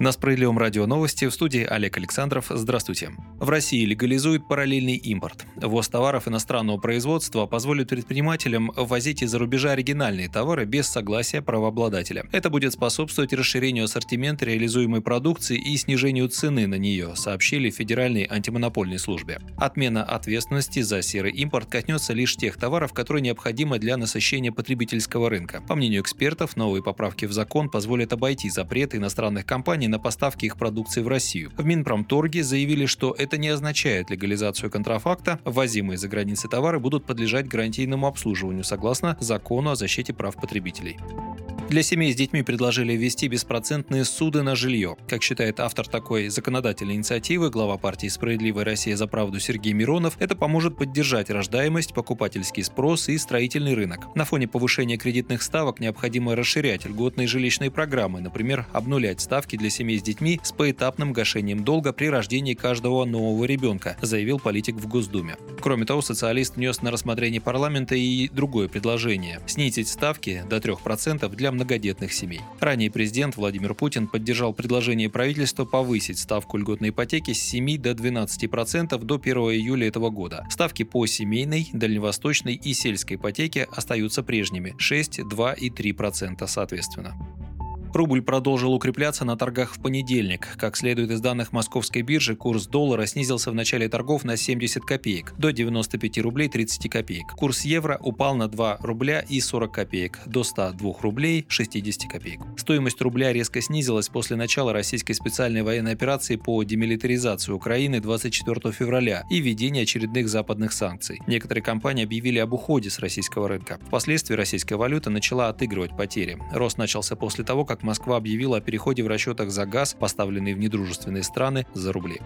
На Справедливом радио новости в студии Олег Александров. Здравствуйте. В России легализуют параллельный импорт. ВОЗ товаров иностранного производства позволит предпринимателям ввозить из-за рубежа оригинальные товары без согласия правообладателя. Это будет способствовать расширению ассортимента реализуемой продукции и снижению цены на нее, сообщили в Федеральной антимонопольной службе. Отмена ответственности за серый импорт коснется лишь тех товаров, которые необходимы для насыщения потребительского рынка. По мнению экспертов, новые поправки в закон позволят обойти запреты иностранных компаний на поставки их продукции в Россию. В Минпромторге заявили, что это не означает легализацию контрафакта. Ввозимые за границы товары будут подлежать гарантийному обслуживанию согласно закону о защите прав потребителей. Для семей с детьми предложили ввести беспроцентные суды на жилье. Как считает автор такой законодательной инициативы, глава партии «Справедливая Россия за правду» Сергей Миронов, это поможет поддержать рождаемость, покупательский спрос и строительный рынок. На фоне повышения кредитных ставок необходимо расширять льготные жилищные программы, например, обнулять ставки для семей с детьми с поэтапным гашением долга при рождении каждого нового ребенка, заявил политик в Госдуме. Кроме того, социалист внес на рассмотрение парламента и другое предложение – снизить ставки до 3% для многодетных семей. Ранее президент Владимир Путин поддержал предложение правительства повысить ставку льготной ипотеки с 7 до 12% до 1 июля этого года. Ставки по семейной, дальневосточной и сельской ипотеке остаются прежними – 6, 2 и 3% соответственно. Рубль продолжил укрепляться на торгах в понедельник. Как следует из данных московской биржи, курс доллара снизился в начале торгов на 70 копеек, до 95 рублей 30 копеек. Курс евро упал на 2 рубля и 40 копеек, до 102 рублей 60 копеек. Стоимость рубля резко снизилась после начала российской специальной военной операции по демилитаризации Украины 24 февраля и введения очередных западных санкций. Некоторые компании объявили об уходе с российского рынка. Впоследствии российская валюта начала отыгрывать потери. Рост начался после того, как Москва объявила о переходе в расчетах за газ, поставленный в недружественные страны, за рубли.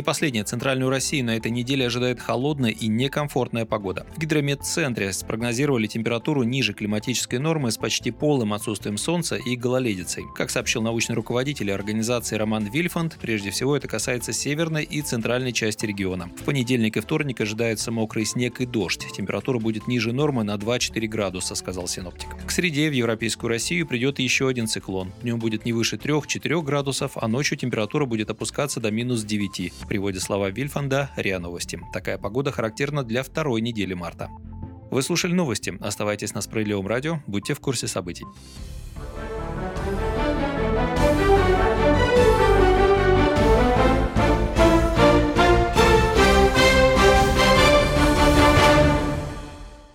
И последнее. Центральную Россию на этой неделе ожидает холодная и некомфортная погода. В гидрометцентре спрогнозировали температуру ниже климатической нормы с почти полным отсутствием солнца и гололедицей. Как сообщил научный руководитель организации Роман Вильфанд, прежде всего это касается северной и центральной части региона. В понедельник и вторник ожидается мокрый снег и дождь. Температура будет ниже нормы на 2-4 градуса, сказал синоптик. К среде в Европейскую Россию придет еще один циклон. Днем будет не выше 3-4 градусов, а ночью температура будет опускаться до минус 9 приводит слова Вильфанда РИА Новости. Такая погода характерна для второй недели марта. Вы слушали новости. Оставайтесь на Справедливом радио, будьте в курсе событий.